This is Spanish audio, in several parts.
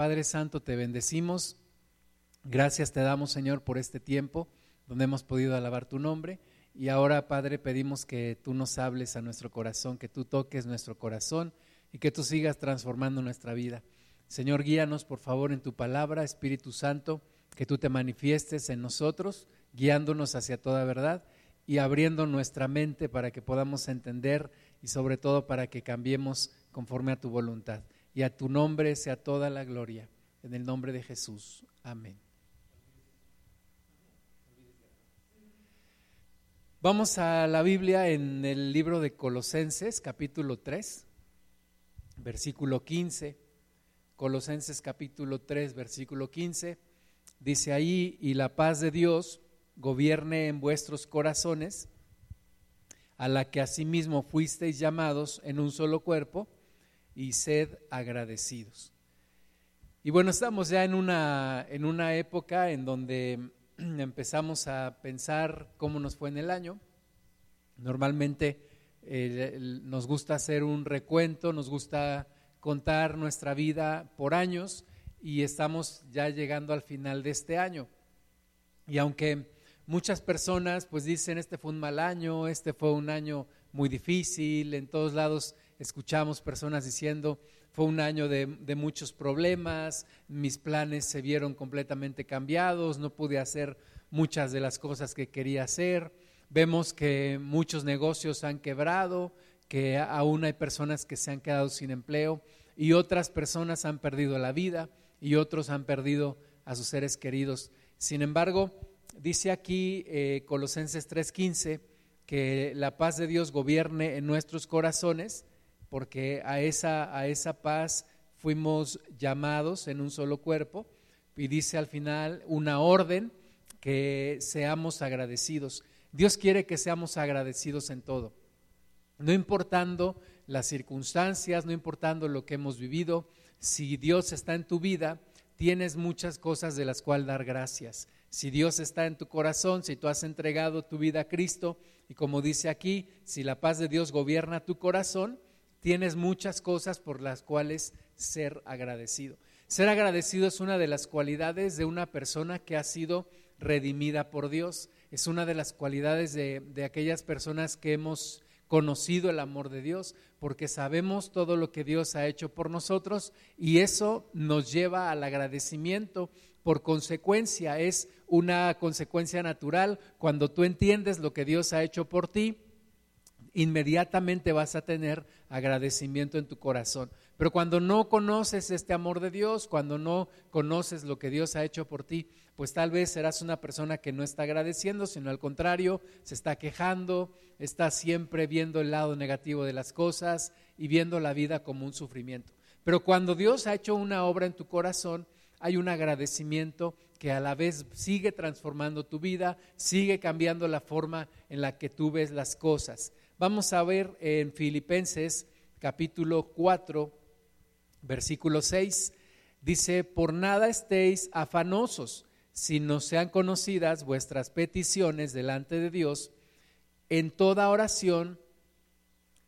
Padre Santo, te bendecimos. Gracias te damos, Señor, por este tiempo donde hemos podido alabar tu nombre. Y ahora, Padre, pedimos que tú nos hables a nuestro corazón, que tú toques nuestro corazón y que tú sigas transformando nuestra vida. Señor, guíanos, por favor, en tu palabra, Espíritu Santo, que tú te manifiestes en nosotros, guiándonos hacia toda verdad y abriendo nuestra mente para que podamos entender y sobre todo para que cambiemos conforme a tu voluntad. Y a tu nombre sea toda la gloria. En el nombre de Jesús. Amén. Vamos a la Biblia en el libro de Colosenses, capítulo 3, versículo 15. Colosenses capítulo 3, versículo 15. Dice ahí, y la paz de Dios gobierne en vuestros corazones, a la que asimismo fuisteis llamados en un solo cuerpo, y sed agradecidos. Y bueno, estamos ya en una, en una época en donde empezamos a pensar cómo nos fue en el año. Normalmente nos gusta hacer un recuento, nos gusta contar nuestra vida por años y estamos ya llegando al final de este año. Y aunque muchas personas pues dicen este fue un mal año, este fue un año muy difícil, en todos lados escuchamos personas diciendo fue un año de, muchos problemas, mis planes se vieron completamente cambiados, no pude hacer muchas de las cosas que quería hacer, vemos que muchos negocios han quebrado, que aún hay personas que se han quedado sin empleo y otras personas han perdido la vida y otros han perdido a sus seres queridos. Sin embargo, dice aquí eh, Colosenses 3:15 que la paz de Dios gobierne en nuestros corazones, porque a esa, a esa paz fuimos llamados en un solo cuerpo, y dice al final una orden que seamos agradecidos. Dios quiere que seamos agradecidos en todo, no importando las circunstancias, no importando lo que hemos vivido, si Dios está en tu vida, tienes muchas cosas de las cuales dar gracias. Si Dios está en tu corazón, si tú has entregado tu vida a Cristo, y como dice aquí, si la paz de Dios gobierna tu corazón, tienes muchas cosas por las cuales ser agradecido. Ser agradecido es una de las cualidades de una persona que ha sido redimida por Dios. Es una de las cualidades de, de aquellas personas que hemos conocido el amor de Dios, porque sabemos todo lo que Dios ha hecho por nosotros y eso nos lleva al agradecimiento por consecuencia, es una consecuencia natural. Cuando tú entiendes lo que Dios ha hecho por ti, inmediatamente vas a tener agradecimiento en tu corazón. Pero cuando no conoces este amor de Dios, cuando no conoces lo que Dios ha hecho por ti, pues tal vez serás una persona que no está agradeciendo, sino al contrario, se está quejando, está siempre viendo el lado negativo de las cosas y viendo la vida como un sufrimiento. Pero cuando Dios ha hecho una obra en tu corazón, hay un agradecimiento que a la vez sigue transformando tu vida, sigue cambiando la forma en la que tú ves las cosas. Vamos a ver en Filipenses capítulo 4, versículo 6, dice, por nada estéis afanosos, si no sean conocidas vuestras peticiones delante de Dios, en toda oración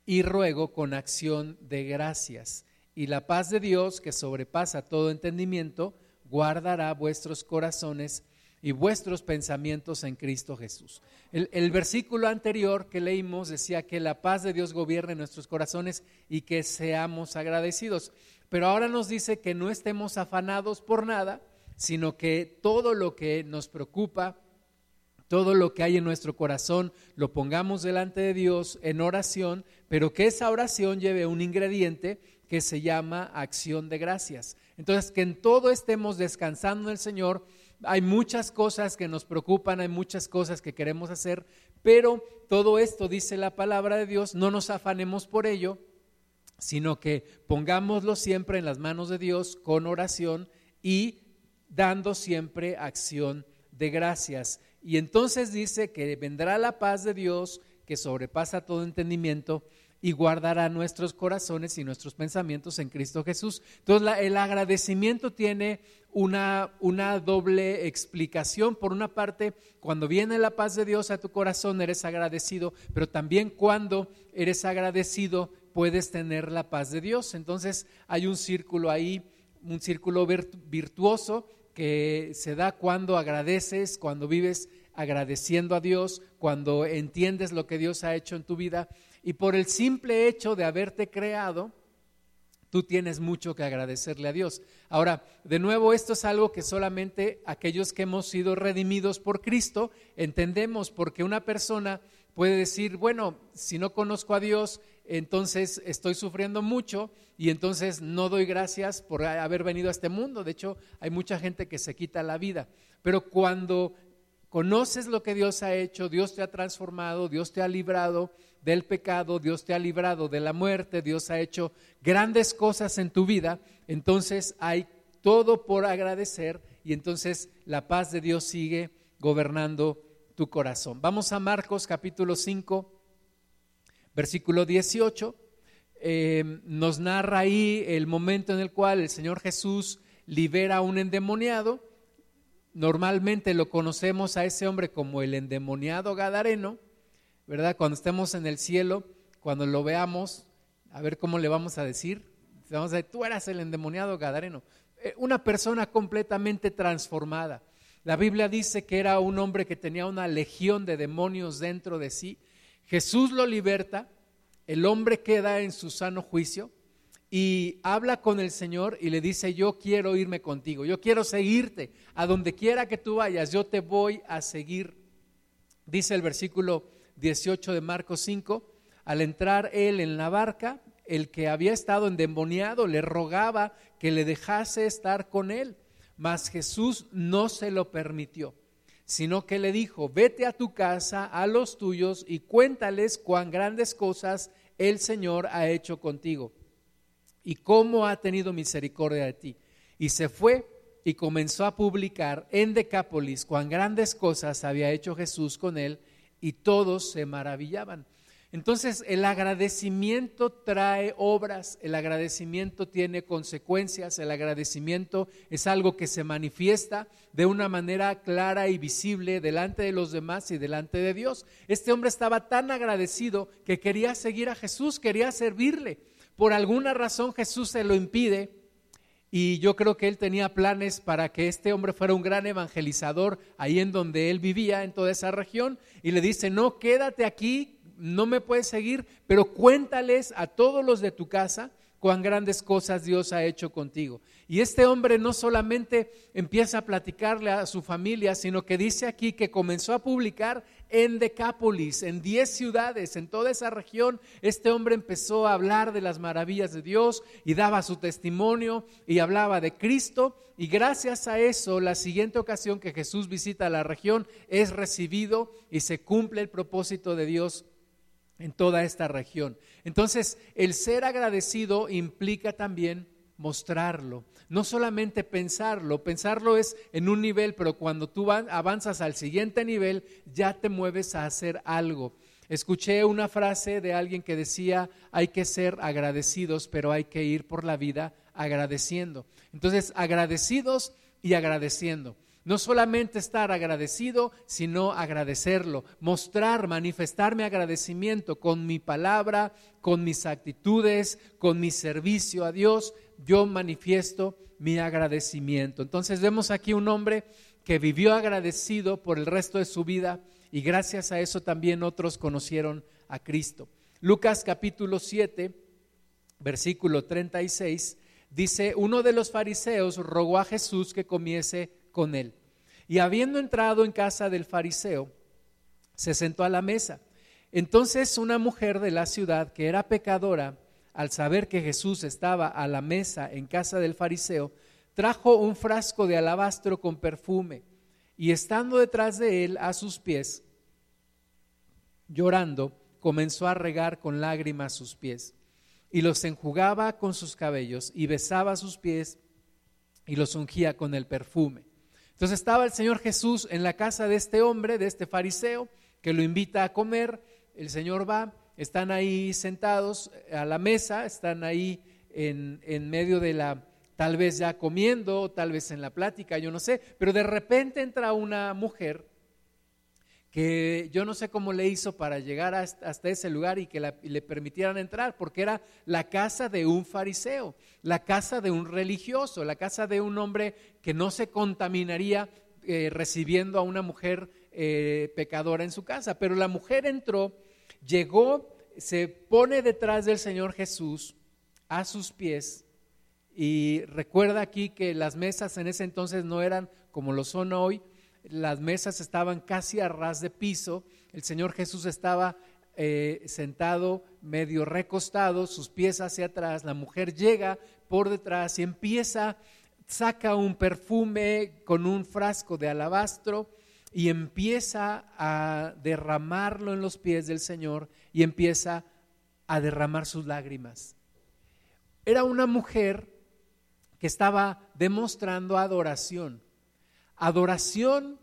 y ruego con acción de gracias. Y la paz de Dios, que sobrepasa todo entendimiento, guardará vuestros corazones y vuestros pensamientos en Cristo Jesús. El, versículo anterior que leímos decía que la paz de Dios gobierne nuestros corazones y que seamos agradecidos. Pero ahora nos dice que no estemos afanados por nada, sino que todo lo que nos preocupa, todo lo que hay en nuestro corazón, lo pongamos delante de Dios en oración, pero que esa oración lleve un ingrediente que se llama acción de gracias. Entonces, que en todo estemos descansando en el Señor. Hay muchas cosas que nos preocupan, hay muchas cosas que queremos hacer, pero todo esto, dice la palabra de Dios, no nos afanemos por ello, sino que pongámoslo siempre en las manos de Dios con oración y dando siempre acción de gracias. Y entonces dice que vendrá la paz de Dios que sobrepasa todo entendimiento y guardará nuestros corazones y nuestros pensamientos en Cristo Jesús. Entonces el agradecimiento tiene una, una doble explicación. Por una parte, cuando viene la paz de Dios a tu corazón, eres agradecido, pero también cuando eres agradecido, puedes tener la paz de Dios. Entonces hay un círculo ahí un círculo virtuoso que se da cuando agradeces, cuando vives agradeciendo a Dios, cuando entiendes lo que Dios ha hecho en tu vida y por el simple hecho de haberte creado, tú tienes mucho que agradecerle a Dios. Ahora, de nuevo, esto es algo que solamente aquellos que hemos sido redimidos por Cristo entendemos, porque una persona puede decir, bueno, si no conozco a Dios, entonces estoy sufriendo mucho y entonces no doy gracias por haber venido a este mundo. De hecho, hay mucha gente que se quita la vida. Pero cuando conoces lo que Dios ha hecho, Dios te ha transformado, Dios te ha librado del pecado, Dios te ha librado de la muerte, Dios ha hecho grandes cosas en tu vida, entonces hay todo por agradecer y entonces la paz de Dios sigue gobernando tu corazón. Vamos a Marcos capítulo 5, versículo 18. Eh, nos narra ahí el momento en el cual el Señor Jesús libera a un endemoniado Normalmente lo conocemos a ese hombre como el endemoniado Gadareno, ¿verdad? Cuando estemos en el cielo, cuando lo veamos, a ver cómo le vamos a decir. Vamos a decir, tú eras el endemoniado Gadareno. Eh, una persona completamente transformada. La Biblia dice que era un hombre que tenía una legión de demonios dentro de sí. Jesús lo liberta, el hombre queda en su sano juicio y habla con el Señor y le dice, yo quiero irme contigo, yo quiero seguirte, a donde quiera que tú vayas, yo te voy a seguir. Dice el versículo 18 de Marcos 5, al entrar él en la barca, el que había estado endemoniado le rogaba que le dejase estar con él, mas Jesús no se lo permitió, sino que le dijo, vete a tu casa, a los tuyos, y cuéntales cuán grandes cosas el Señor ha hecho contigo y cómo ha tenido misericordia de ti. Y se fue y comenzó a publicar en Decápolis cuán grandes cosas había hecho Jesús con él y todos se maravillaban. Entonces el agradecimiento trae obras, el agradecimiento tiene consecuencias, el agradecimiento es algo que se manifiesta de una manera clara y visible delante de los demás y delante de Dios. Este hombre estaba tan agradecido que quería seguir a Jesús, quería servirle. Por alguna razón Jesús se lo impide y yo creo que él tenía planes para que este hombre fuera un gran evangelizador ahí en donde él vivía, en toda esa región, y le dice, no, quédate aquí, no me puedes seguir, pero cuéntales a todos los de tu casa cuán grandes cosas Dios ha hecho contigo. Y este hombre no solamente empieza a platicarle a su familia, sino que dice aquí que comenzó a publicar en Decápolis, en diez ciudades, en toda esa región. Este hombre empezó a hablar de las maravillas de Dios y daba su testimonio y hablaba de Cristo. Y gracias a eso, la siguiente ocasión que Jesús visita la región es recibido y se cumple el propósito de Dios en toda esta región. Entonces, el ser agradecido implica también mostrarlo, no solamente pensarlo, pensarlo es en un nivel, pero cuando tú avanzas al siguiente nivel, ya te mueves a hacer algo. Escuché una frase de alguien que decía, hay que ser agradecidos, pero hay que ir por la vida agradeciendo. Entonces, agradecidos y agradeciendo. No solamente estar agradecido, sino agradecerlo, mostrar, manifestar mi agradecimiento con mi palabra, con mis actitudes, con mi servicio a Dios. Yo manifiesto mi agradecimiento. Entonces vemos aquí un hombre que vivió agradecido por el resto de su vida y gracias a eso también otros conocieron a Cristo. Lucas capítulo 7, versículo 36, dice, uno de los fariseos rogó a Jesús que comiese con él. Y habiendo entrado en casa del fariseo, se sentó a la mesa. Entonces una mujer de la ciudad que era pecadora, al saber que Jesús estaba a la mesa en casa del fariseo, trajo un frasco de alabastro con perfume y estando detrás de él a sus pies, llorando, comenzó a regar con lágrimas sus pies y los enjugaba con sus cabellos y besaba sus pies y los ungía con el perfume. Entonces estaba el Señor Jesús en la casa de este hombre, de este fariseo, que lo invita a comer. El Señor va, están ahí sentados a la mesa, están ahí en, en medio de la, tal vez ya comiendo, tal vez en la plática, yo no sé, pero de repente entra una mujer que yo no sé cómo le hizo para llegar hasta ese lugar y que le permitieran entrar, porque era la casa de un fariseo, la casa de un religioso, la casa de un hombre que no se contaminaría eh, recibiendo a una mujer eh, pecadora en su casa. Pero la mujer entró, llegó, se pone detrás del Señor Jesús a sus pies y recuerda aquí que las mesas en ese entonces no eran como lo son hoy, las mesas estaban casi a ras de piso, el Señor Jesús estaba eh, sentado medio recostado, sus pies hacia atrás, la mujer llega por detrás y empieza, saca un perfume con un frasco de alabastro y empieza a derramarlo en los pies del Señor y empieza a derramar sus lágrimas. Era una mujer que estaba demostrando adoración Adoración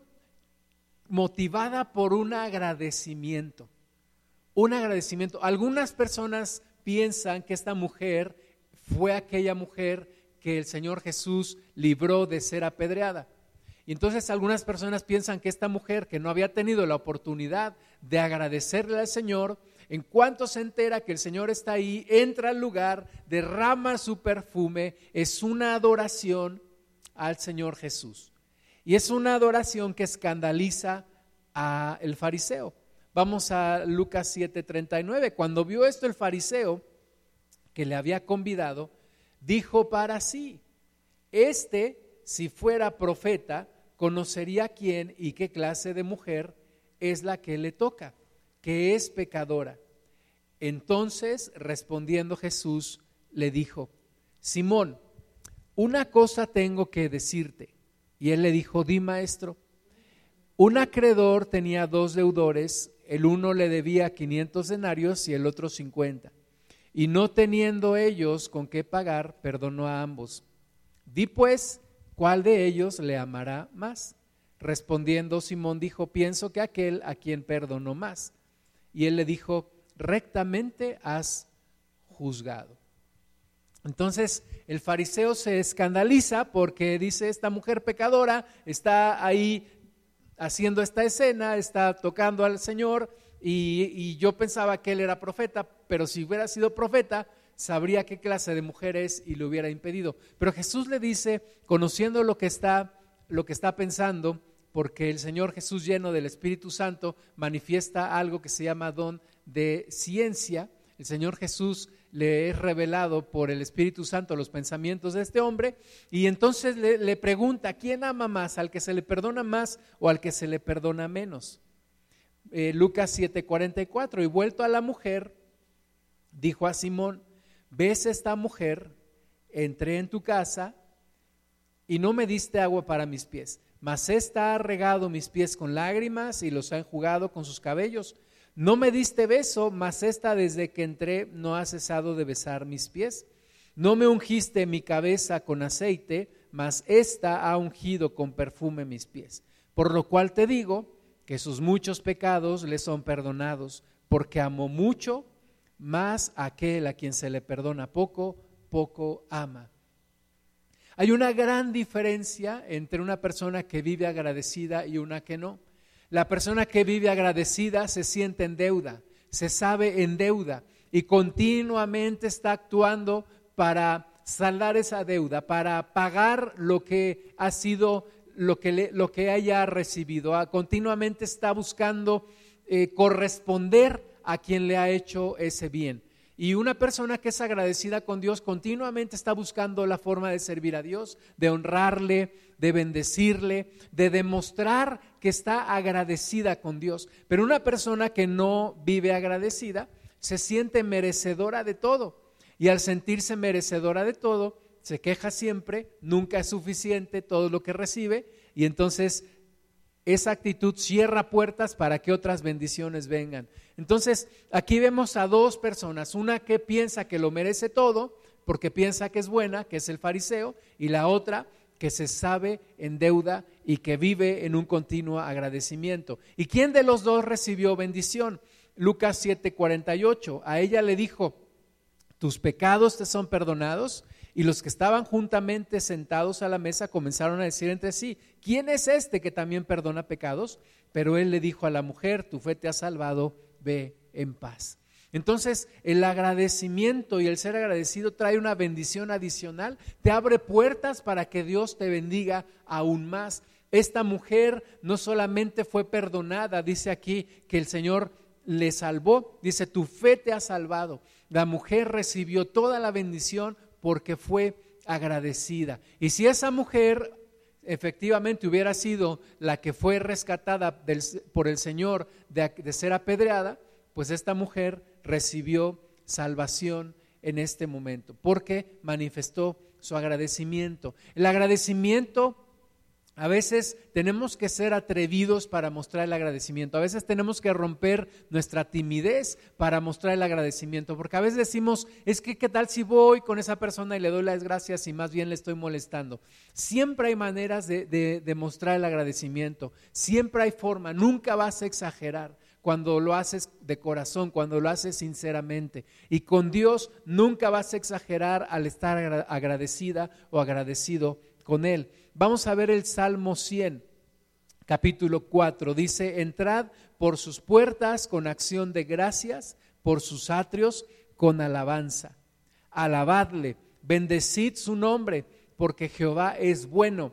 motivada por un agradecimiento. Un agradecimiento. Algunas personas piensan que esta mujer fue aquella mujer que el Señor Jesús libró de ser apedreada. Y entonces algunas personas piensan que esta mujer que no había tenido la oportunidad de agradecerle al Señor, en cuanto se entera que el Señor está ahí, entra al lugar, derrama su perfume, es una adoración al Señor Jesús. Y es una adoración que escandaliza a el fariseo. Vamos a Lucas 7:39. Cuando vio esto el fariseo que le había convidado, dijo para sí, este, si fuera profeta, conocería quién y qué clase de mujer es la que le toca, que es pecadora. Entonces, respondiendo Jesús, le dijo, Simón, una cosa tengo que decirte. Y él le dijo, di maestro, un acreedor tenía dos deudores, el uno le debía 500 denarios y el otro 50. Y no teniendo ellos con qué pagar, perdonó a ambos. Di pues, ¿cuál de ellos le amará más? Respondiendo Simón dijo, pienso que aquel a quien perdonó más. Y él le dijo, rectamente has juzgado. Entonces el fariseo se escandaliza porque dice, esta mujer pecadora está ahí haciendo esta escena, está tocando al Señor y, yo pensaba que él era profeta, pero si hubiera sido profeta, sabría qué clase de mujer es y le hubiera impedido. Pero Jesús le dice, conociendo lo que está, lo que está pensando, porque el Señor Jesús lleno del Espíritu Santo manifiesta algo que se llama don de ciencia, el Señor Jesús le es revelado por el Espíritu Santo los pensamientos de este hombre y entonces le, pregunta, ¿quién ama más? ¿Al que se le perdona más o al que se le perdona menos? Eh, Lucas 7:44, y vuelto a la mujer, dijo a Simón, ¿ves esta mujer? Entré en tu casa y no me diste agua para mis pies, mas esta ha regado mis pies con lágrimas y los ha enjugado con sus cabellos no me diste beso, mas esta desde que entré no ha cesado de besar mis pies. No me ungiste mi cabeza con aceite, mas esta ha ungido con perfume mis pies. Por lo cual te digo que sus muchos pecados le son perdonados, porque amó mucho, más aquel a quien se le perdona poco, poco ama. Hay una gran diferencia entre una persona que vive agradecida y una que no. La persona que vive agradecida se siente en deuda, se sabe en deuda y continuamente está actuando para saldar esa deuda, para pagar lo que ha sido, lo que, lo que haya recibido. Ah, continuamente está buscando eh, corresponder a quien le ha hecho ese bien. Y una persona que es agradecida con Dios continuamente está buscando la forma de servir a Dios, de honrarle, de bendecirle, de demostrar que está agradecida con Dios. Pero una persona que no vive agradecida se siente merecedora de todo. Y al sentirse merecedora de todo, se queja siempre, nunca es suficiente todo lo que recibe y entonces esa actitud cierra puertas para que otras bendiciones vengan. Entonces, aquí vemos a dos personas, una que piensa que lo merece todo, porque piensa que es buena, que es el fariseo, y la otra que se sabe en deuda y que vive en un continuo agradecimiento. ¿Y quién de los dos recibió bendición? Lucas 7:48, a ella le dijo, tus pecados te son perdonados, Y los que estaban juntamente sentados a la mesa comenzaron a decir entre sí, ¿quién es este que también perdona pecados? Pero él le dijo a la mujer, tu fe te ha salvado, ve en paz. Entonces, el agradecimiento y el ser agradecido trae una bendición adicional, te abre puertas para que Dios te bendiga aún más. Esta mujer no solamente fue perdonada, dice aquí que el Señor le salvó, dice, tu fe te ha salvado. La mujer recibió toda la bendición porque fue agradecida. Y si esa mujer efectivamente hubiera sido la que fue rescatada por el Señor de ser apedreada, pues esta mujer recibió salvación en este momento, porque manifestó su agradecimiento. El agradecimiento, a veces tenemos que ser atrevidos para mostrar el agradecimiento, a veces tenemos que romper nuestra timidez para mostrar el agradecimiento, porque a veces decimos, es que qué tal si voy con esa persona y le doy las gracias y más bien le estoy molestando. Siempre hay maneras de, de mostrar el agradecimiento, siempre hay forma, nunca vas a exagerar cuando lo haces de corazón, cuando lo haces sinceramente. Y con Dios nunca vas a exagerar al estar agradecida o agradecido con Él. Vamos a ver el Salmo 100, capítulo 4. Dice, entrad por sus puertas con acción de gracias, por sus atrios con alabanza. Alabadle, bendecid su nombre, porque Jehová es bueno.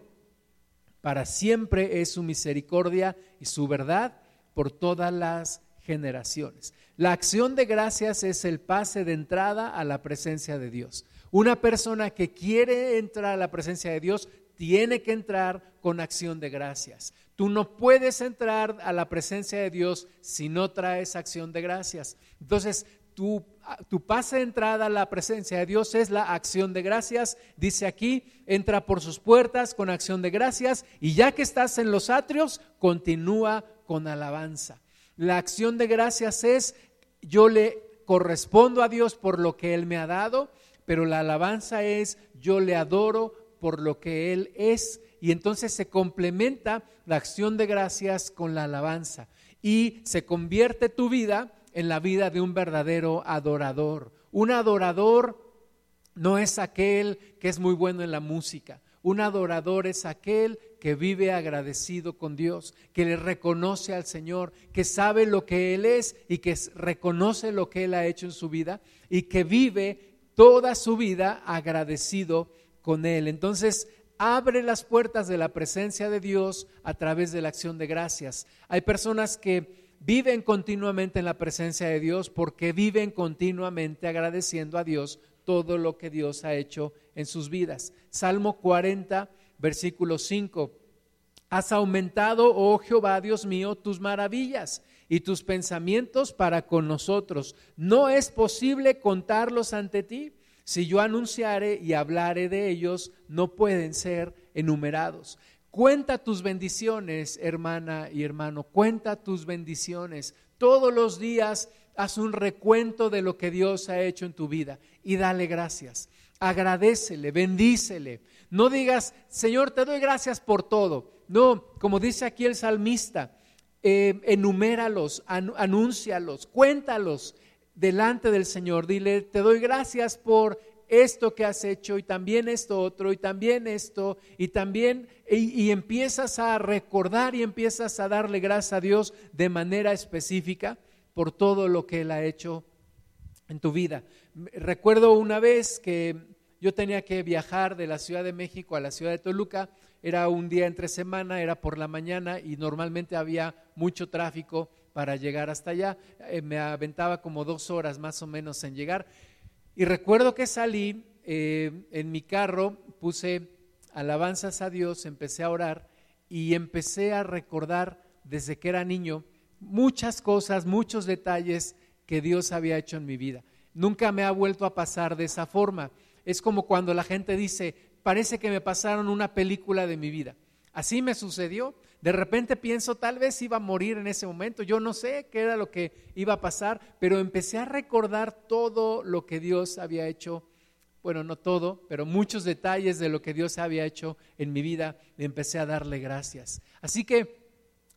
Para siempre es su misericordia y su verdad por todas las generaciones. La acción de gracias es el pase de entrada a la presencia de Dios. Una persona que quiere entrar a la presencia de Dios tiene que entrar con acción de gracias. Tú no puedes entrar a la presencia de Dios si no traes acción de gracias. Entonces, tu, tu, pase de entrada a la presencia de Dios es la acción de gracias. Dice aquí, entra por sus puertas con acción de gracias y ya que estás en los atrios, continúa con alabanza. La acción de gracias es, yo le correspondo a Dios por lo que Él me ha dado, pero la alabanza es, yo le adoro por lo que Él es. Y entonces se complementa la acción de gracias con la alabanza. Y se convierte tu vida en la vida de un verdadero adorador. Un adorador no es aquel que es muy bueno en la música. Un adorador es aquel que vive agradecido con Dios, que le reconoce al Señor, que sabe lo que Él es y que reconoce lo que Él ha hecho en su vida y que vive toda su vida agradecido con Él. Entonces, abre las puertas de la presencia de Dios a través de la acción de gracias. Hay personas que viven continuamente en la presencia de Dios porque viven continuamente agradeciendo a Dios todo lo que Dios ha hecho en sus vidas. Salmo 40 versículo 5. Has aumentado, oh Jehová, Dios mío, tus maravillas y tus pensamientos para con nosotros. No es posible contarlos ante ti. Si yo anunciare y hablare de ellos, no pueden ser enumerados. Cuenta tus bendiciones, hermana y hermano, cuenta tus bendiciones. Todos los días haz un recuento de lo que Dios ha hecho en tu vida y dale gracias. Agradecele, bendícele. No digas, Señor, te doy gracias por todo. No, como dice aquí el salmista, eh, enuméralos, anúncialos, cuéntalos delante del Señor. Dile, te doy gracias por esto que has hecho y también esto otro y también esto y también y, empiezas a recordar y empiezas a darle gracias a Dios de manera específica por todo lo que Él ha hecho en tu vida. Recuerdo una vez que yo tenía que viajar de la Ciudad de México a la Ciudad de Toluca, era un día entre semana, era por la mañana y normalmente había mucho tráfico para llegar hasta allá. Eh, me aventaba como dos horas más o menos en llegar. Y recuerdo que salí eh, en mi carro, puse alabanzas a Dios, empecé a orar y empecé a recordar desde que era niño muchas cosas, muchos detalles que Dios había hecho en mi vida. Nunca me ha vuelto a pasar de esa forma. Es como cuando la gente dice, parece que me pasaron una película de mi vida. Así me sucedió. De repente pienso, tal vez iba a morir en ese momento. Yo no sé qué era lo que iba a pasar, pero empecé a recordar todo lo que Dios había hecho. Bueno, no todo, pero muchos detalles de lo que Dios había hecho en mi vida. Y empecé a darle gracias. Así que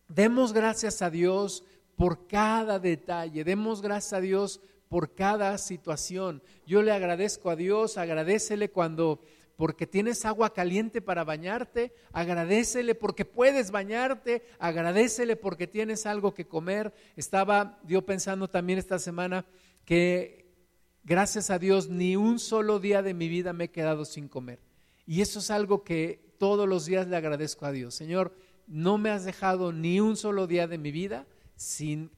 demos gracias a Dios por cada detalle. Demos gracias a Dios por cada situación. Yo le agradezco a Dios, agradecele cuando porque tienes agua caliente para bañarte, agradecele porque puedes bañarte, agradecele porque tienes algo que comer. Estaba yo pensando también esta semana que gracias a Dios ni un solo día de mi vida me he quedado sin comer. Y eso es algo que todos los días le agradezco a Dios. Señor, no me has dejado ni un solo día de mi vida sin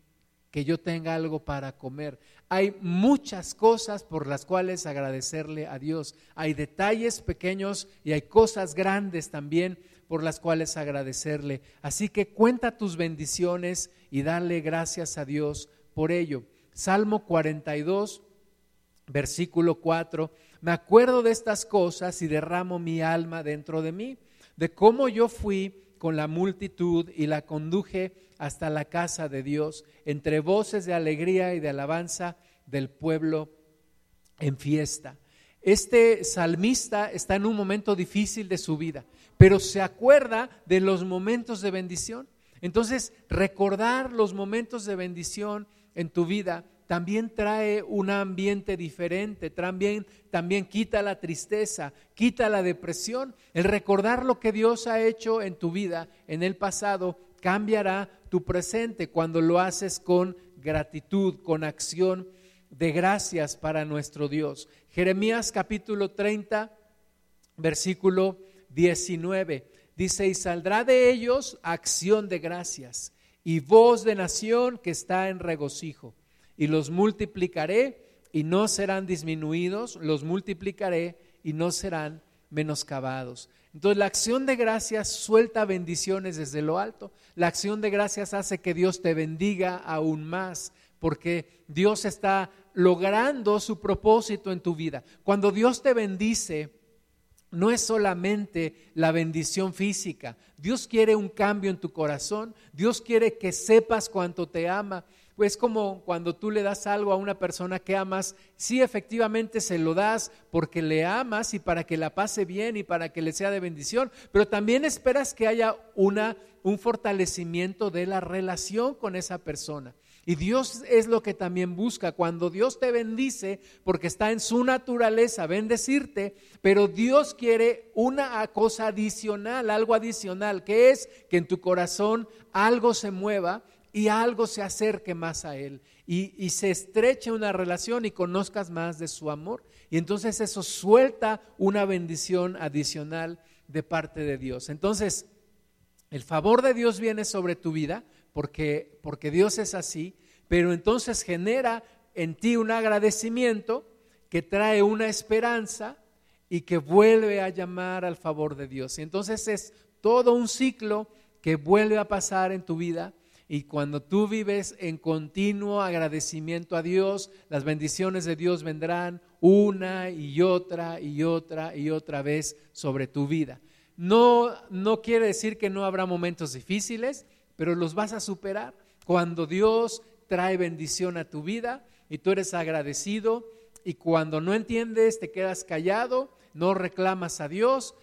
que yo tenga algo para comer. Hay muchas cosas por las cuales agradecerle a Dios. Hay detalles pequeños y hay cosas grandes también por las cuales agradecerle. Así que cuenta tus bendiciones y dale gracias a Dios por ello. Salmo 42, versículo 4. Me acuerdo de estas cosas y derramo mi alma dentro de mí, de cómo yo fui con la multitud y la conduje hasta la casa de Dios, entre voces de alegría y de alabanza del pueblo en fiesta. Este salmista está en un momento difícil de su vida, pero se acuerda de los momentos de bendición. Entonces, recordar los momentos de bendición en tu vida también trae un ambiente diferente, también, también quita la tristeza, quita la depresión. El recordar lo que Dios ha hecho en tu vida en el pasado cambiará tu presente cuando lo haces con gratitud, con acción de gracias para nuestro Dios. Jeremías capítulo 30, versículo 19, dice, y saldrá de ellos acción de gracias y voz de nación que está en regocijo y los multiplicaré y no serán disminuidos, los multiplicaré y no serán menoscabados. Entonces la acción de gracias suelta bendiciones desde lo alto. La acción de gracias hace que Dios te bendiga aún más, porque Dios está logrando su propósito en tu vida. Cuando Dios te bendice, no es solamente la bendición física. Dios quiere un cambio en tu corazón. Dios quiere que sepas cuánto te ama. Pues como cuando tú le das algo a una persona que amas, sí efectivamente se lo das porque le amas y para que la pase bien y para que le sea de bendición, pero también esperas que haya una, un fortalecimiento de la relación con esa persona. Y Dios es lo que también busca. Cuando Dios te bendice, porque está en su naturaleza bendecirte, pero Dios quiere una cosa adicional, algo adicional, que es que en tu corazón algo se mueva y algo se acerque más a Él y, se estreche una relación y conozcas más de su amor. Y entonces eso suelta una bendición adicional de parte de Dios. Entonces, el favor de Dios viene sobre tu vida porque, porque Dios es así, pero entonces genera en ti un agradecimiento que trae una esperanza y que vuelve a llamar al favor de Dios. Y entonces es todo un ciclo que vuelve a pasar en tu vida y cuando tú vives en continuo agradecimiento a Dios, las bendiciones de Dios vendrán una y otra y otra y otra vez sobre tu vida. No, no quiere decir que no habrá momentos difíciles, pero los vas a superar. Cuando Dios trae bendición a tu vida y tú eres agradecido y cuando no entiendes te quedas callado, no reclamas a Dios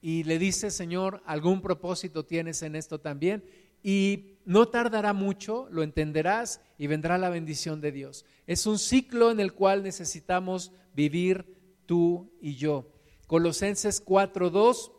y le dices, Señor, algún propósito tienes en esto también y no tardará mucho, lo entenderás y vendrá la bendición de Dios. Es un ciclo en el cual necesitamos vivir tú y yo. Colosenses 4:2,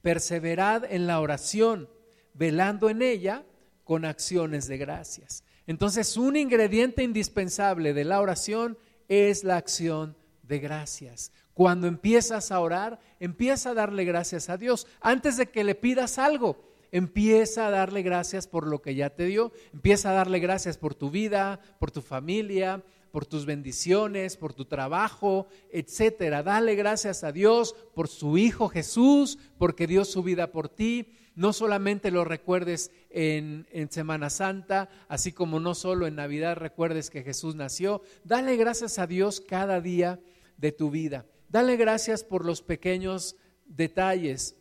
perseverad en la oración, velando en ella con acciones de gracias. Entonces, un ingrediente indispensable de la oración es la acción de gracias. Cuando empiezas a orar, empieza a darle gracias a Dios antes de que le pidas algo empieza a darle gracias por lo que ya te dio, empieza a darle gracias por tu vida, por tu familia, por tus bendiciones, por tu trabajo, etcétera. Dale gracias a Dios por su Hijo Jesús, porque dio su vida por ti. No solamente lo recuerdes en, en, Semana Santa, así como no solo en Navidad recuerdes que Jesús nació. Dale gracias a Dios cada día de tu vida. Dale gracias por los pequeños detalles.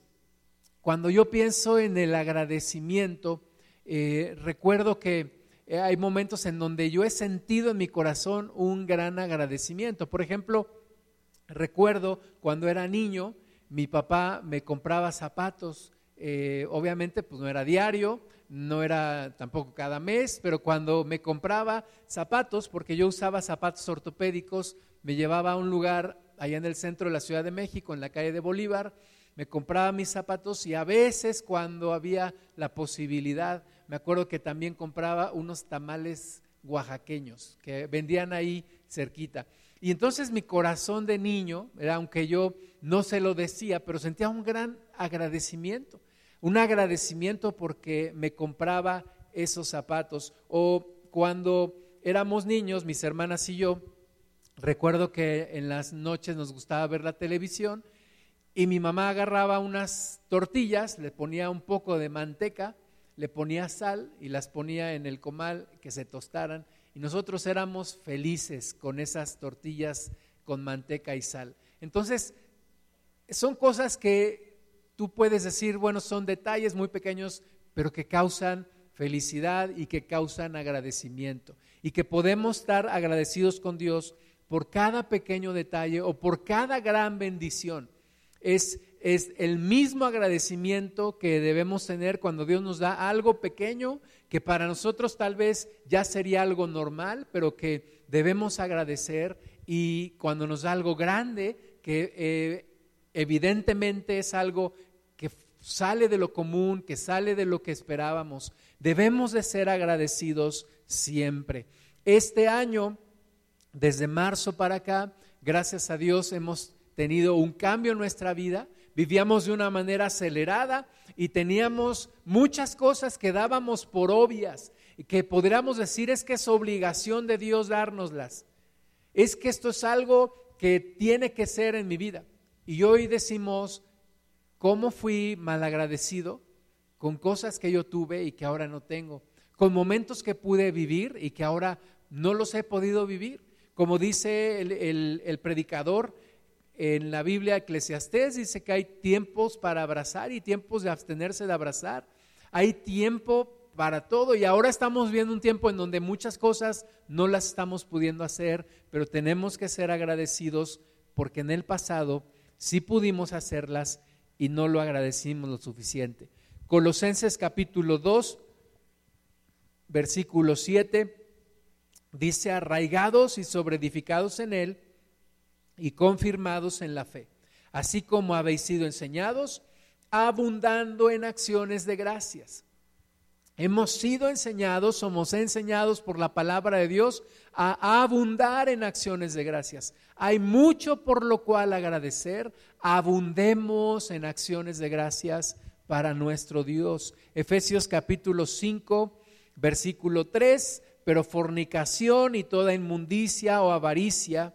Cuando yo pienso en el agradecimiento, eh, recuerdo que eh, hay momentos en donde yo he sentido en mi corazón un gran agradecimiento. Por ejemplo, recuerdo cuando era niño, mi papá me compraba zapatos eh, obviamente pues no era diario, no era tampoco cada mes, pero cuando me compraba zapatos, porque yo usaba zapatos ortopédicos, me llevaba a un lugar allá en el centro de la Ciudad de México, en la calle de Bolívar, me compraba mis zapatos y a veces cuando había la posibilidad, me acuerdo que también compraba unos tamales oaxaqueños que vendían ahí cerquita. Y entonces mi corazón de niño, aunque yo no se lo decía, pero sentía un gran agradecimiento, un agradecimiento porque me compraba esos zapatos. O cuando éramos niños, mis hermanas y yo, recuerdo que en las noches nos gustaba ver la televisión y mi mamá agarraba unas tortillas, le ponía un poco de manteca, le ponía sal y las ponía en el comal que se tostaran y nosotros éramos felices con esas tortillas con manteca y sal. Entonces, son cosas que tú puedes decir, bueno, son detalles muy pequeños, pero que causan felicidad y que causan agradecimiento. Y que podemos estar agradecidos con Dios por cada pequeño detalle o por cada gran bendición. Es, es el mismo agradecimiento que debemos tener cuando Dios nos da algo pequeño que para nosotros tal vez ya sería algo normal, pero que debemos agradecer y cuando nos da algo grande, que eh, evidentemente es algo que sale de lo común, que sale de lo que esperábamos, debemos de ser agradecidos siempre. Este año, desde marzo para acá, gracias a Dios hemos tenido un cambio en nuestra vida, vivíamos de una manera acelerada y teníamos muchas cosas que dábamos por obvias y que podríamos decir es que es obligación de Dios dárnoslas. Es que esto es algo que tiene que ser en mi vida. Y hoy decimos, ¿cómo fui malagradecido con cosas que yo tuve y que ahora no tengo? Con momentos que pude vivir y que ahora no los he podido vivir. Como dice el, el predicador, en la Biblia Eclesiastés dice que hay tiempos para abrazar y tiempos de abstenerse de abrazar. Hay tiempo para todo y ahora estamos viendo un tiempo en donde muchas cosas no las estamos pudiendo hacer, pero tenemos que ser agradecidos porque en el pasado sí pudimos hacerlas y no lo agradecimos lo suficiente. Colosenses capítulo 2, versículo 7, dice, arraigados y sobreedificados en él, y confirmados en la fe, así como habéis sido enseñados, abundando en acciones de gracias. Hemos sido enseñados, somos enseñados por la palabra de Dios a abundar en acciones de gracias. Hay mucho por lo cual agradecer, abundemos en acciones de gracias para nuestro Dios. Efesios capítulo 5, versículo 3, pero fornicación y toda inmundicia o avaricia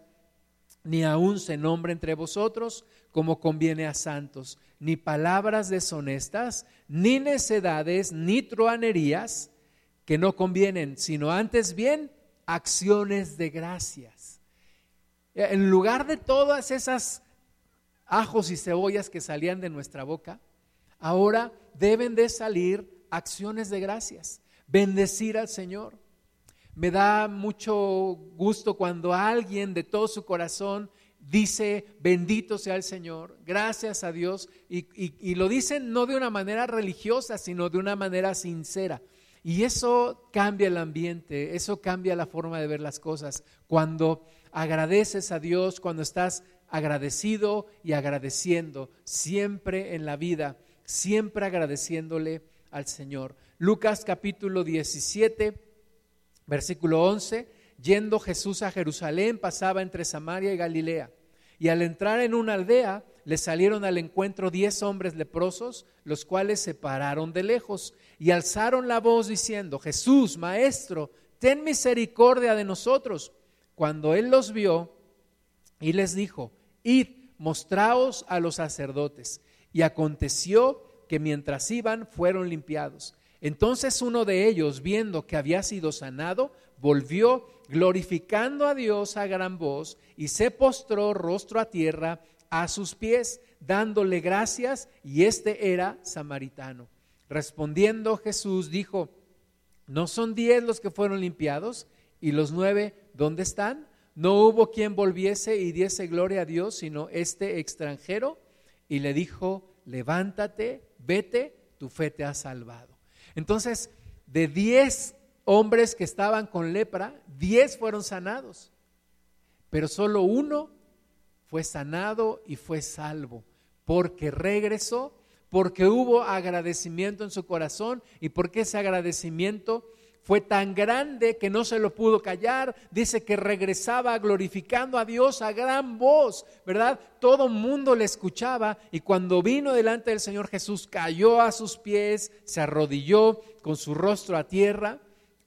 ni aun se nombre entre vosotros como conviene a santos, ni palabras deshonestas, ni necedades, ni truanerías que no convienen, sino antes bien acciones de gracias. En lugar de todas esas ajos y cebollas que salían de nuestra boca, ahora deben de salir acciones de gracias, bendecir al Señor. Me da mucho gusto cuando alguien de todo su corazón dice, bendito sea el Señor, gracias a Dios, y, lo dicen no de una manera religiosa, sino de una manera sincera. Y eso cambia el ambiente, eso cambia la forma de ver las cosas. Cuando agradeces a Dios, cuando estás agradecido y agradeciendo siempre en la vida, siempre agradeciéndole al Señor. Lucas capítulo 17 Versículo 11, yendo Jesús a Jerusalén, pasaba entre Samaria y Galilea. Y al entrar en una aldea, le salieron al encuentro diez hombres leprosos, los cuales se pararon de lejos y alzaron la voz diciendo, Jesús, Maestro, ten misericordia de nosotros. Cuando él los vio y les dijo, id, mostraos a los sacerdotes. Y aconteció que mientras iban fueron limpiados. Entonces uno de ellos, viendo que había sido sanado, volvió glorificando a Dios a gran voz y se postró rostro a tierra a sus pies, dándole gracias, y este era samaritano. Respondiendo Jesús dijo, ¿no son diez los que fueron limpiados? ¿Y los nueve dónde están? No hubo quien volviese y diese gloria a Dios, sino este extranjero. Y le dijo, levántate, vete, tu fe te ha salvado. Entonces, de diez hombres que estaban con lepra, diez fueron sanados, pero solo uno fue sanado y fue salvo, porque regresó, porque hubo agradecimiento en su corazón. Y porque ese agradecimiento fue tan grande que no se lo pudo callar. Dice que regresaba glorificando a Dios a gran voz, ¿verdad? Todo mundo le escuchaba y cuando vino delante del Señor Jesús cayó a sus pies, se arrodilló con su rostro a tierra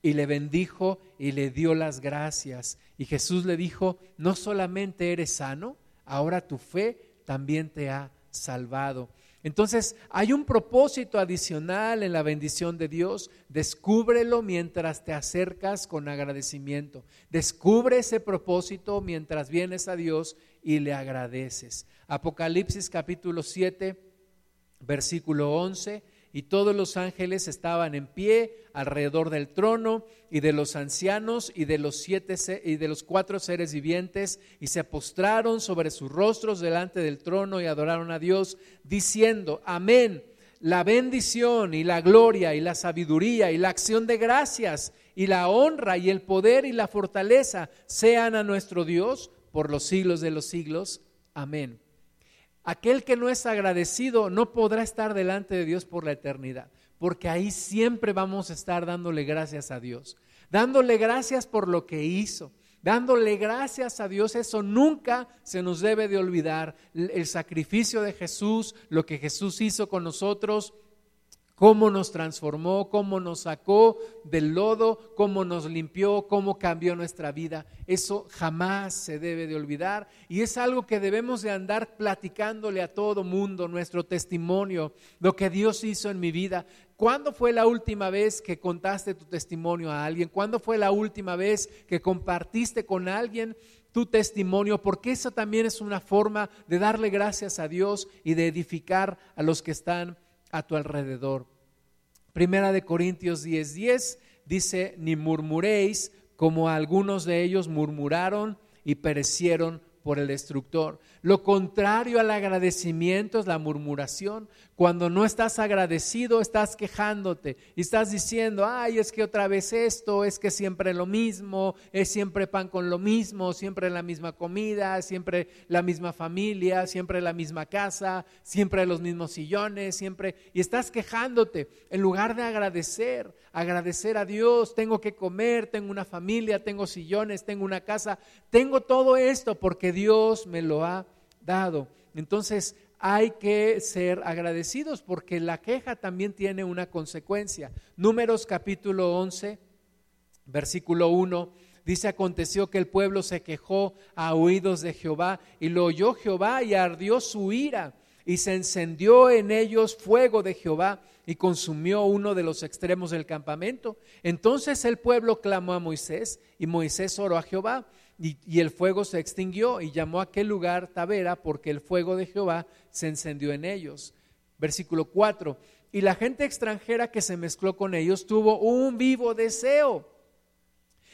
y le bendijo y le dio las gracias. Y Jesús le dijo, no solamente eres sano, ahora tu fe también te ha salvado. Entonces, hay un propósito adicional en la bendición de Dios. Descúbrelo mientras te acercas con agradecimiento. Descubre ese propósito mientras vienes a Dios y le agradeces. Apocalipsis capítulo 7, versículo 11 y todos los ángeles estaban en pie alrededor del trono y de los ancianos y de los siete y de los cuatro seres vivientes y se postraron sobre sus rostros delante del trono y adoraron a Dios diciendo amén. La bendición y la gloria y la sabiduría y la acción de gracias y la honra y el poder y la fortaleza sean a nuestro Dios por los siglos de los siglos. Amén Aquel que no es agradecido no podrá estar delante de Dios por la eternidad, porque ahí siempre vamos a estar dándole gracias a Dios, dándole gracias por lo que hizo, dándole gracias a Dios. Eso nunca se nos debe de olvidar. El sacrificio de Jesús, lo que Jesús hizo con nosotros, cómo nos transformó, cómo nos sacó del lodo, cómo nos limpió, cómo cambió nuestra vida. Eso jamás se debe de olvidar y es algo que debemos de andar platicándole a todo mundo, nuestro testimonio, lo que Dios hizo en mi vida. ¿Cuándo fue la última vez que contaste tu testimonio a alguien? ¿Cuándo fue la última vez que compartiste con alguien tu testimonio? Porque eso también es una forma de darle gracias a Dios y de edificar a los que están a tu alrededor. Primera de Corintios 10:10 10, dice, ni murmuréis como algunos de ellos murmuraron y perecieron por el destructor. Lo contrario al agradecimiento es la murmuración. Cuando no estás agradecido, estás quejándote y estás diciendo, ay, es que otra vez esto, es que siempre lo mismo, es siempre pan con lo mismo, siempre la misma comida, siempre la misma familia, siempre la misma casa, siempre los mismos sillones, siempre, y estás quejándote en lugar de agradecer, agradecer a Dios, tengo que comer, tengo una familia, tengo sillones, tengo una casa, tengo todo esto porque Dios me lo ha Entonces, hay que ser agradecidos porque la queja también tiene una consecuencia. Números capítulo 11, versículo 1, dice, aconteció que el pueblo se quejó a oídos de Jehová y lo oyó Jehová y ardió su ira y se encendió en ellos fuego de Jehová y consumió uno de los extremos del campamento. Entonces el pueblo clamó a Moisés y Moisés oró a Jehová y, el fuego se extinguió y llamó a aquel lugar Tavera porque el fuego de Jehová se encendió en ellos. Versículo 4. Y la gente extranjera que se mezcló con ellos tuvo un vivo deseo.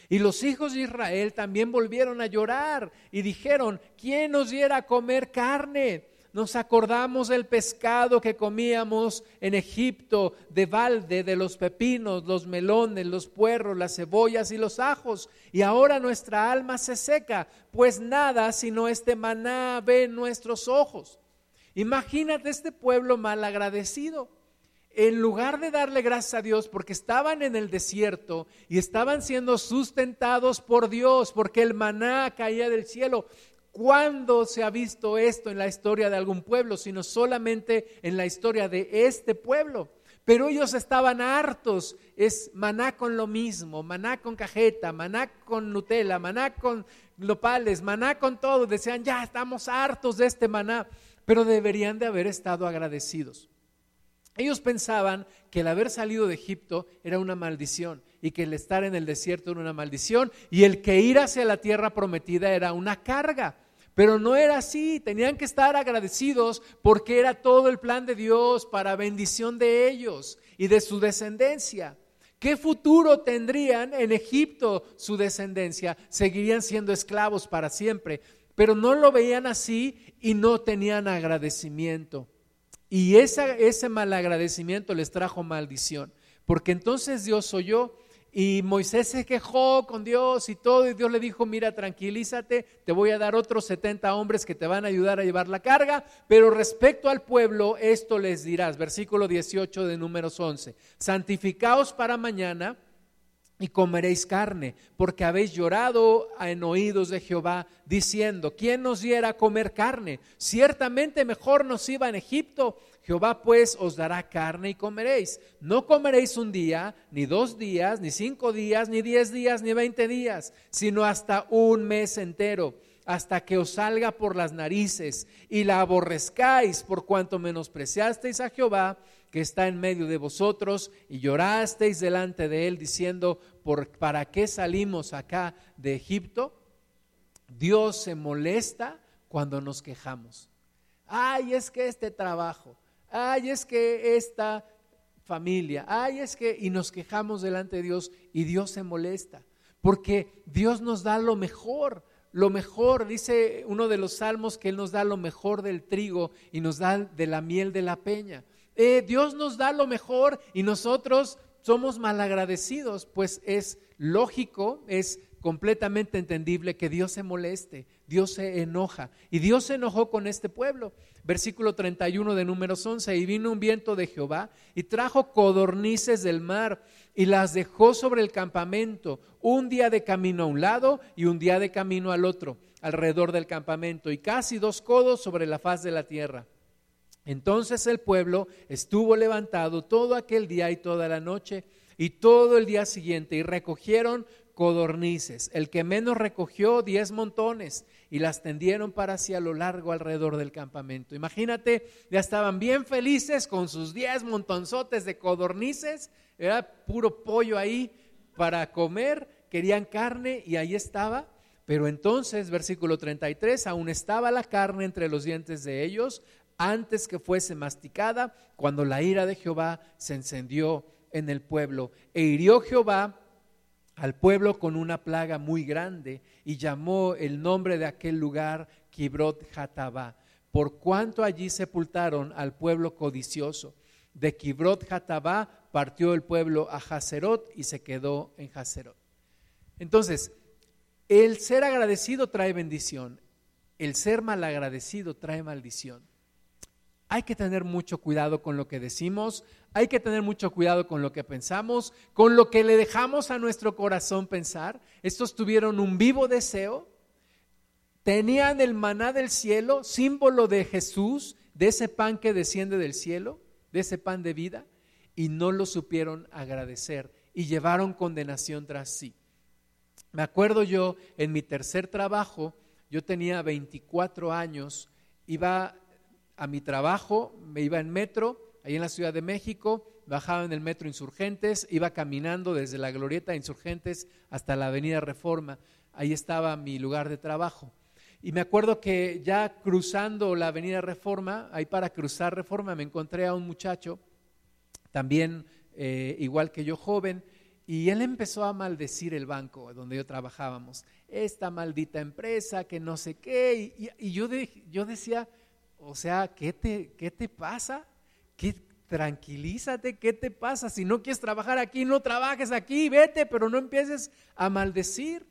Y los hijos de Israel también volvieron a llorar y dijeron, ¿quién nos diera a comer carne? Nos acordamos del pescado que comíamos en Egipto, de balde, de los pepinos, los melones, los puerros, las cebollas y los ajos. Y ahora nuestra alma se seca, pues nada sino este maná ve en nuestros ojos. Imagínate este pueblo mal agradecido. En lugar de darle gracias a Dios porque estaban en el desierto y estaban siendo sustentados por Dios, porque el maná caía del cielo, ¿Cuándo se ha visto esto en la historia de algún pueblo? Sino solamente en la historia de este pueblo. Pero ellos estaban hartos, es maná con lo mismo, maná con cajeta, maná con Nutella, maná con lopales, maná con todo. Decían, ya estamos hartos de este maná, pero deberían de haber estado agradecidos. Ellos pensaban que el haber salido de Egipto era una maldición y que el estar en el desierto era una maldición y el que ir hacia la tierra prometida era una carga. Pero no era así, tenían que estar agradecidos porque era todo el plan de Dios para bendición de ellos y de su descendencia. ¿Qué futuro tendrían en Egipto su descendencia? Seguirían siendo esclavos para siempre, pero no lo veían así y no tenían agradecimiento. Y ese malagradecimiento les trajo maldición, porque entonces Dios oyó y Moisés se quejó con Dios y todo, y Dios le dijo, mira, tranquilízate, te voy a dar otros 70 hombres que te van a ayudar a llevar la carga, pero respecto al pueblo, esto les dirás, versículo 18 de números 11, santificaos para mañana y comeréis carne, porque habéis llorado en oídos de Jehová, diciendo, ¿quién nos diera a comer carne? Ciertamente mejor nos iba en Egipto. Jehová pues os dará carne y comeréis. No comeréis un día, ni dos días, ni cinco días, ni diez días, ni veinte días, sino hasta un mes entero, hasta que os salga por las narices y la aborrezcáis por cuanto menospreciasteis a Jehová que está en medio de vosotros y llorasteis delante de él diciendo, ¿por, ¿para qué salimos acá de Egipto? Dios se molesta cuando nos quejamos. Ay, es que este trabajo, ay, es que esta familia, ay, es que, y nos quejamos delante de Dios y Dios se molesta, porque Dios nos da lo mejor, lo mejor, dice uno de los salmos que Él nos da lo mejor del trigo y nos da de la miel de la peña. Eh, Dios nos da lo mejor y nosotros somos malagradecidos, pues es lógico, es completamente entendible que Dios se moleste, Dios se enoja. Y Dios se enojó con este pueblo. Versículo 31 de números 11, y vino un viento de Jehová y trajo codornices del mar y las dejó sobre el campamento, un día de camino a un lado y un día de camino al otro, alrededor del campamento, y casi dos codos sobre la faz de la tierra. Entonces el pueblo estuvo levantado todo aquel día y toda la noche y todo el día siguiente y recogieron codornices. El que menos recogió diez montones y las tendieron para sí a lo largo alrededor del campamento. Imagínate, ya estaban bien felices con sus diez montonzotes de codornices, era puro pollo ahí para comer, querían carne y ahí estaba. Pero entonces, versículo 33, aún estaba la carne entre los dientes de ellos, antes que fuese masticada, cuando la ira de Jehová se encendió en el pueblo. E hirió Jehová al pueblo con una plaga muy grande y llamó el nombre de aquel lugar Kibrot Hatabá, por cuanto allí sepultaron al pueblo codicioso. De Kibrot Hatabá partió el pueblo a Hazerot y se quedó en Hazerot. Entonces, el ser agradecido trae bendición, el ser malagradecido trae maldición hay que tener mucho cuidado con lo que decimos, hay que tener mucho cuidado con lo que pensamos, con lo que le dejamos a nuestro corazón pensar. Estos tuvieron un vivo deseo, tenían el maná del cielo, símbolo de Jesús, de ese pan que desciende del cielo, de ese pan de vida, y no lo supieron agradecer y llevaron condenación tras sí. Me acuerdo yo en mi tercer trabajo, yo tenía 24 años, iba a mi trabajo, me iba en metro, ahí en la Ciudad de México, bajaba en el metro Insurgentes, iba caminando desde la glorieta Insurgentes hasta la Avenida Reforma, ahí estaba mi lugar de trabajo. Y me acuerdo que ya cruzando la Avenida Reforma, ahí para cruzar Reforma, me encontré a un muchacho, también eh, igual que yo joven, y él empezó a maldecir el banco donde yo trabajábamos. Esta maldita empresa, que no sé qué. Y, yo, yo decía, o sea, ¿qué te, qué te pasa? ¿Qué, tranquilízate, ¿qué te pasa? Si no quieres trabajar aquí, no trabajes aquí, vete, pero no empieces a maldecir.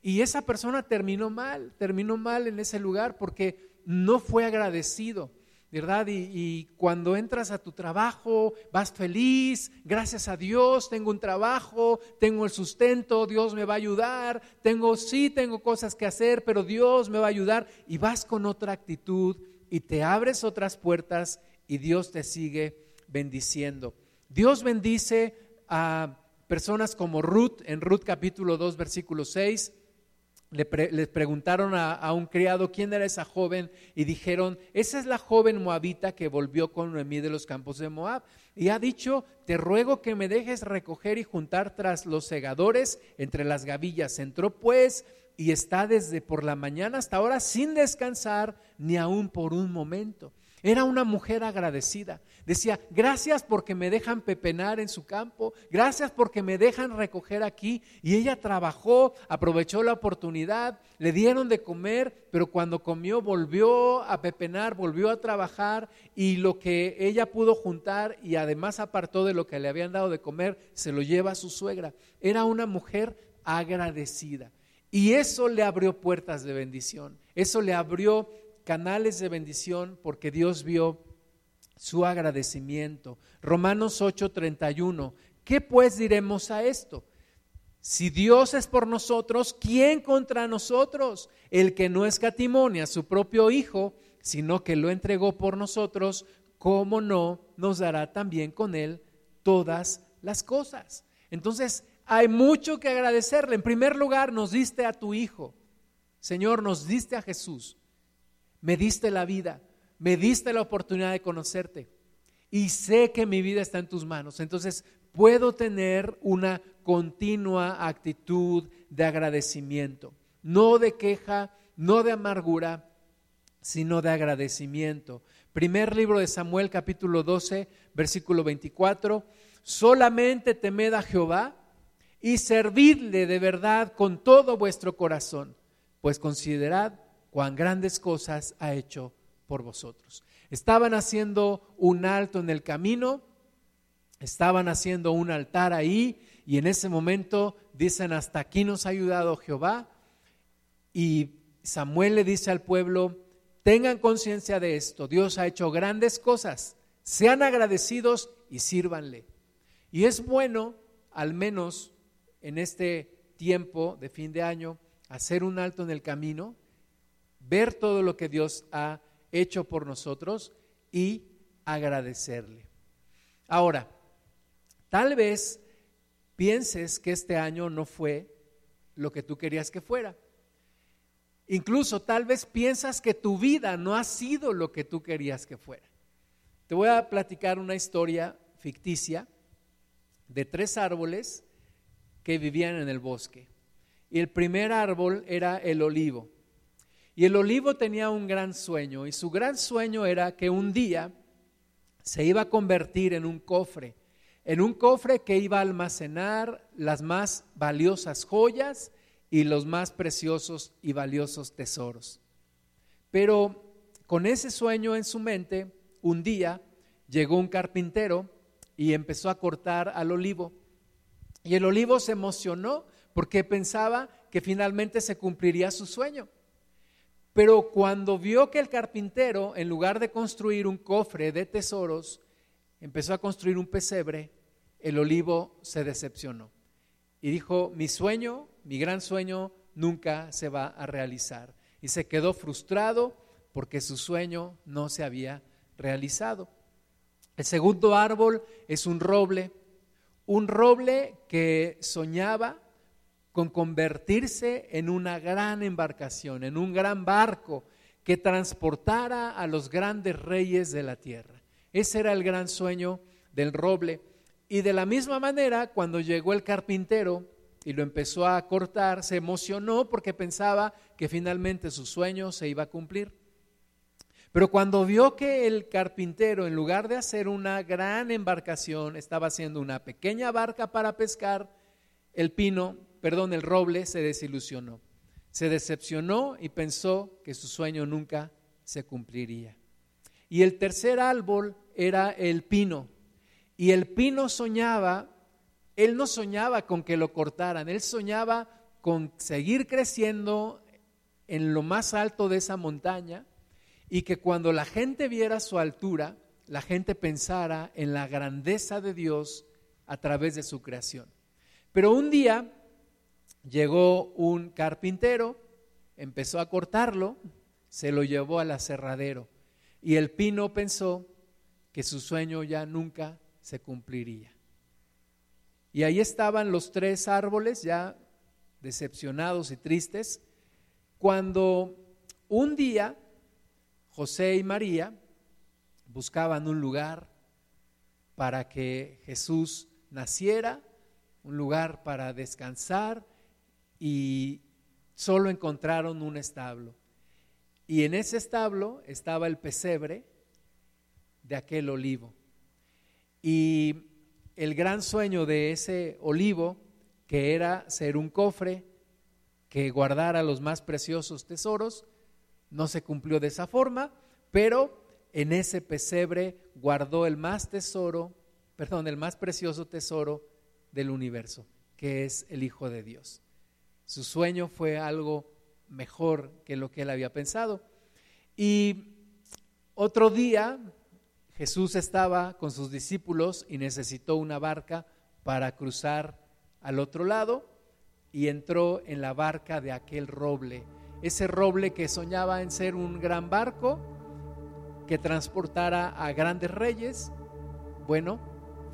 Y esa persona terminó mal, terminó mal en ese lugar porque no fue agradecido, ¿verdad? Y, y, cuando entras a tu trabajo, vas feliz, gracias a Dios, tengo un trabajo, tengo el sustento, Dios me va a ayudar, tengo, sí, tengo cosas que hacer, pero Dios me va a ayudar y vas con otra actitud y te abres otras puertas y Dios te sigue bendiciendo. Dios bendice a personas como Ruth, en Ruth capítulo 2, versículo 6. Le, preguntaron a, a, un criado quién era esa joven y dijeron, esa es la joven moabita que volvió con Noemí de los campos de Moab. Y ha dicho, te ruego que me dejes recoger y juntar tras los segadores entre las gavillas. Entró pues y está desde por la mañana hasta ahora sin descansar ni aún por un momento. Era una mujer agradecida. Decía, gracias porque me dejan pepenar en su campo, gracias porque me dejan recoger aquí. Y ella trabajó, aprovechó la oportunidad, le dieron de comer, pero cuando comió volvió a pepenar, volvió a trabajar y lo que ella pudo juntar y además apartó de lo que le habían dado de comer, se lo lleva a su suegra. Era una mujer agradecida. Y eso le abrió puertas de bendición, eso le abrió canales de bendición porque Dios vio su agradecimiento. Romanos 8:31. ¿Qué pues diremos a esto? Si Dios es por nosotros, ¿quién contra nosotros? El que no escatimonia a su propio Hijo, sino que lo entregó por nosotros, ¿cómo no nos dará también con él todas las cosas? Entonces, hay mucho que agradecerle. En primer lugar, nos diste a tu Hijo. Señor, nos diste a Jesús me diste la vida, me diste la oportunidad de conocerte y sé que mi vida está en tus manos. Entonces puedo tener una continua actitud de agradecimiento, no de queja, no de amargura, sino de agradecimiento. Primer libro de Samuel capítulo 12, versículo 24, solamente temed a Jehová y servidle de verdad con todo vuestro corazón, pues considerad cuán grandes cosas ha hecho por vosotros. Estaban haciendo un alto en el camino, estaban haciendo un altar ahí y en ese momento dicen, hasta aquí nos ha ayudado Jehová. Y Samuel le dice al pueblo, tengan conciencia de esto, Dios ha hecho grandes cosas, sean agradecidos y sírvanle. Y es bueno, al menos en este tiempo de fin de año, hacer un alto en el camino ver todo lo que Dios ha hecho por nosotros y agradecerle. Ahora, tal vez pienses que este año no fue lo que tú querías que fuera. Incluso tal vez piensas que tu vida no ha sido lo que tú querías que fuera. Te voy a platicar una historia ficticia de tres árboles que vivían en el bosque. Y el primer árbol era el olivo. Y el olivo tenía un gran sueño y su gran sueño era que un día se iba a convertir en un cofre, en un cofre que iba a almacenar las más valiosas joyas y los más preciosos y valiosos tesoros. Pero con ese sueño en su mente, un día llegó un carpintero y empezó a cortar al olivo. Y el olivo se emocionó porque pensaba que finalmente se cumpliría su sueño. Pero cuando vio que el carpintero, en lugar de construir un cofre de tesoros, empezó a construir un pesebre, el olivo se decepcionó. Y dijo, mi sueño, mi gran sueño, nunca se va a realizar. Y se quedó frustrado porque su sueño no se había realizado. El segundo árbol es un roble, un roble que soñaba con convertirse en una gran embarcación, en un gran barco que transportara a los grandes reyes de la tierra. Ese era el gran sueño del roble. Y de la misma manera, cuando llegó el carpintero y lo empezó a cortar, se emocionó porque pensaba que finalmente su sueño se iba a cumplir. Pero cuando vio que el carpintero, en lugar de hacer una gran embarcación, estaba haciendo una pequeña barca para pescar, el pino perdón, el roble se desilusionó. Se decepcionó y pensó que su sueño nunca se cumpliría. Y el tercer árbol era el pino. Y el pino soñaba, él no soñaba con que lo cortaran, él soñaba con seguir creciendo en lo más alto de esa montaña y que cuando la gente viera su altura, la gente pensara en la grandeza de Dios a través de su creación. Pero un día llegó un carpintero, empezó a cortarlo, se lo llevó al aserradero y el pino pensó que su sueño ya nunca se cumpliría. Y ahí estaban los tres árboles ya decepcionados y tristes, cuando un día José y María buscaban un lugar para que Jesús naciera, un lugar para descansar, y solo encontraron un establo. Y en ese establo estaba el pesebre de aquel olivo. Y el gran sueño de ese olivo, que era ser un cofre que guardara los más preciosos tesoros, no se cumplió de esa forma, pero en ese pesebre guardó el más tesoro, perdón, el más precioso tesoro del universo, que es el Hijo de Dios. Su sueño fue algo mejor que lo que él había pensado. Y otro día Jesús estaba con sus discípulos y necesitó una barca para cruzar al otro lado y entró en la barca de aquel roble. Ese roble que soñaba en ser un gran barco que transportara a grandes reyes. Bueno,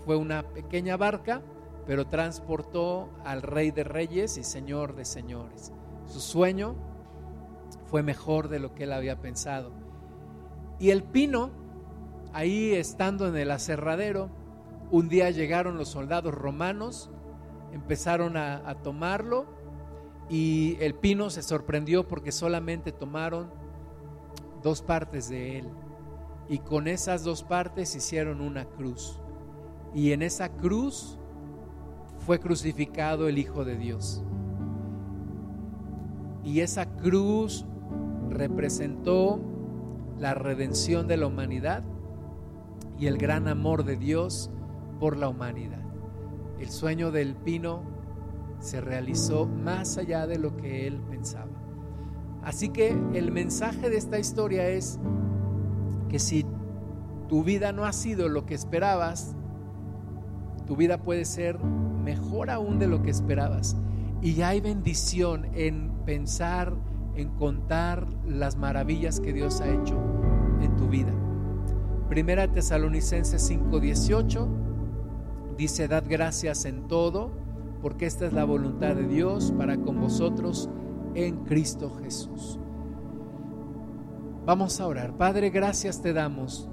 fue una pequeña barca, pero transportó al rey de reyes y señor de señores. Su sueño fue mejor de lo que él había pensado. Y el pino, ahí estando en el aserradero, un día llegaron los soldados romanos, empezaron a, tomarlo y el pino se sorprendió porque solamente tomaron dos partes de él. Y con esas dos partes hicieron una cruz. Y en esa cruz fue crucificado el Hijo de Dios. Y esa cruz representó la redención de la humanidad y el gran amor de Dios por la humanidad. El sueño del pino se realizó más allá de lo que él pensaba. Así que el mensaje de esta historia es que si tu vida no ha sido lo que esperabas, tu vida puede ser mejor aún de lo que esperabas. Y hay bendición en pensar en contar las maravillas que Dios ha hecho en tu vida. Primera Tesalonicenses 5:18 dice, dad gracias en todo, porque esta es la voluntad de Dios para con vosotros en Cristo Jesús. Vamos a orar. Padre, gracias te damos.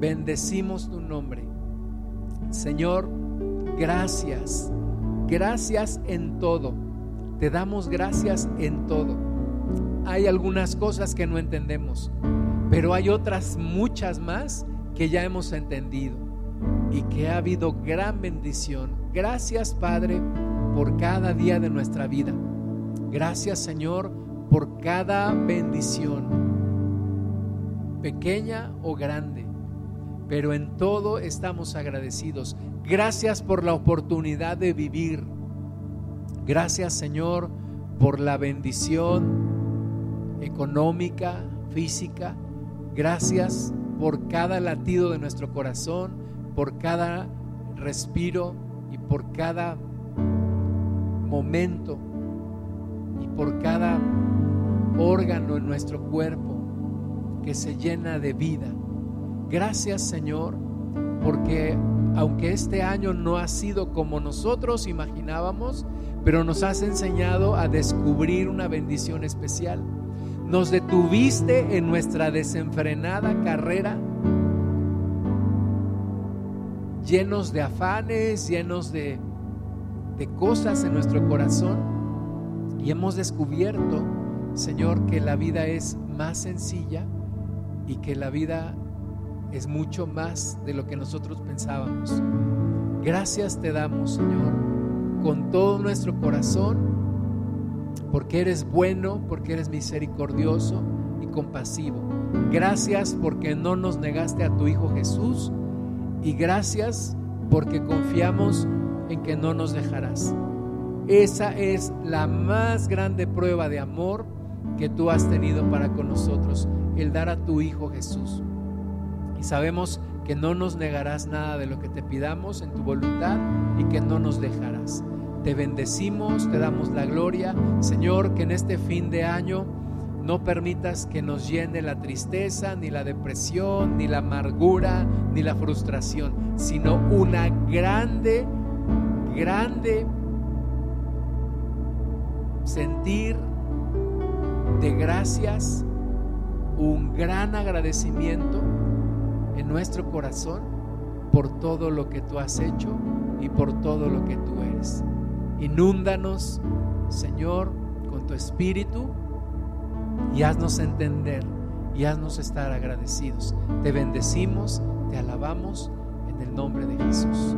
Bendecimos tu nombre. Señor, gracias. Gracias en todo te damos gracias en todo. Hay algunas cosas que no entendemos, pero hay otras muchas más que ya hemos entendido y que ha habido gran bendición. Gracias Padre por cada día de nuestra vida. Gracias Señor por cada bendición, pequeña o grande, pero en todo estamos agradecidos. Gracias por la oportunidad de vivir Gracias Señor por la bendición económica, física. Gracias por cada latido de nuestro corazón, por cada respiro y por cada momento y por cada órgano en nuestro cuerpo que se llena de vida. Gracias Señor porque aunque este año no ha sido como nosotros imaginábamos, pero nos has enseñado a descubrir una bendición especial. Nos detuviste en nuestra desenfrenada carrera, llenos de afanes, llenos de, de cosas en nuestro corazón, y hemos descubierto, Señor, que la vida es más sencilla y que la vida es mucho más de lo que nosotros pensábamos. Gracias te damos, Señor con todo nuestro corazón, porque eres bueno, porque eres misericordioso y compasivo. Gracias porque no nos negaste a tu Hijo Jesús y gracias porque confiamos en que no nos dejarás. Esa es la más grande prueba de amor que tú has tenido para con nosotros, el dar a tu Hijo Jesús. Y sabemos que no nos negarás nada de lo que te pidamos en tu voluntad y que no nos dejarás. Te bendecimos, te damos la gloria. Señor, que en este fin de año no permitas que nos llene la tristeza, ni la depresión, ni la amargura, ni la frustración, sino una grande, grande sentir de gracias, un gran agradecimiento en nuestro corazón por todo lo que tú has hecho y por todo lo que tú eres. Inúndanos, Señor, con tu espíritu y haznos entender y haznos estar agradecidos. Te bendecimos, te alabamos en el nombre de Jesús.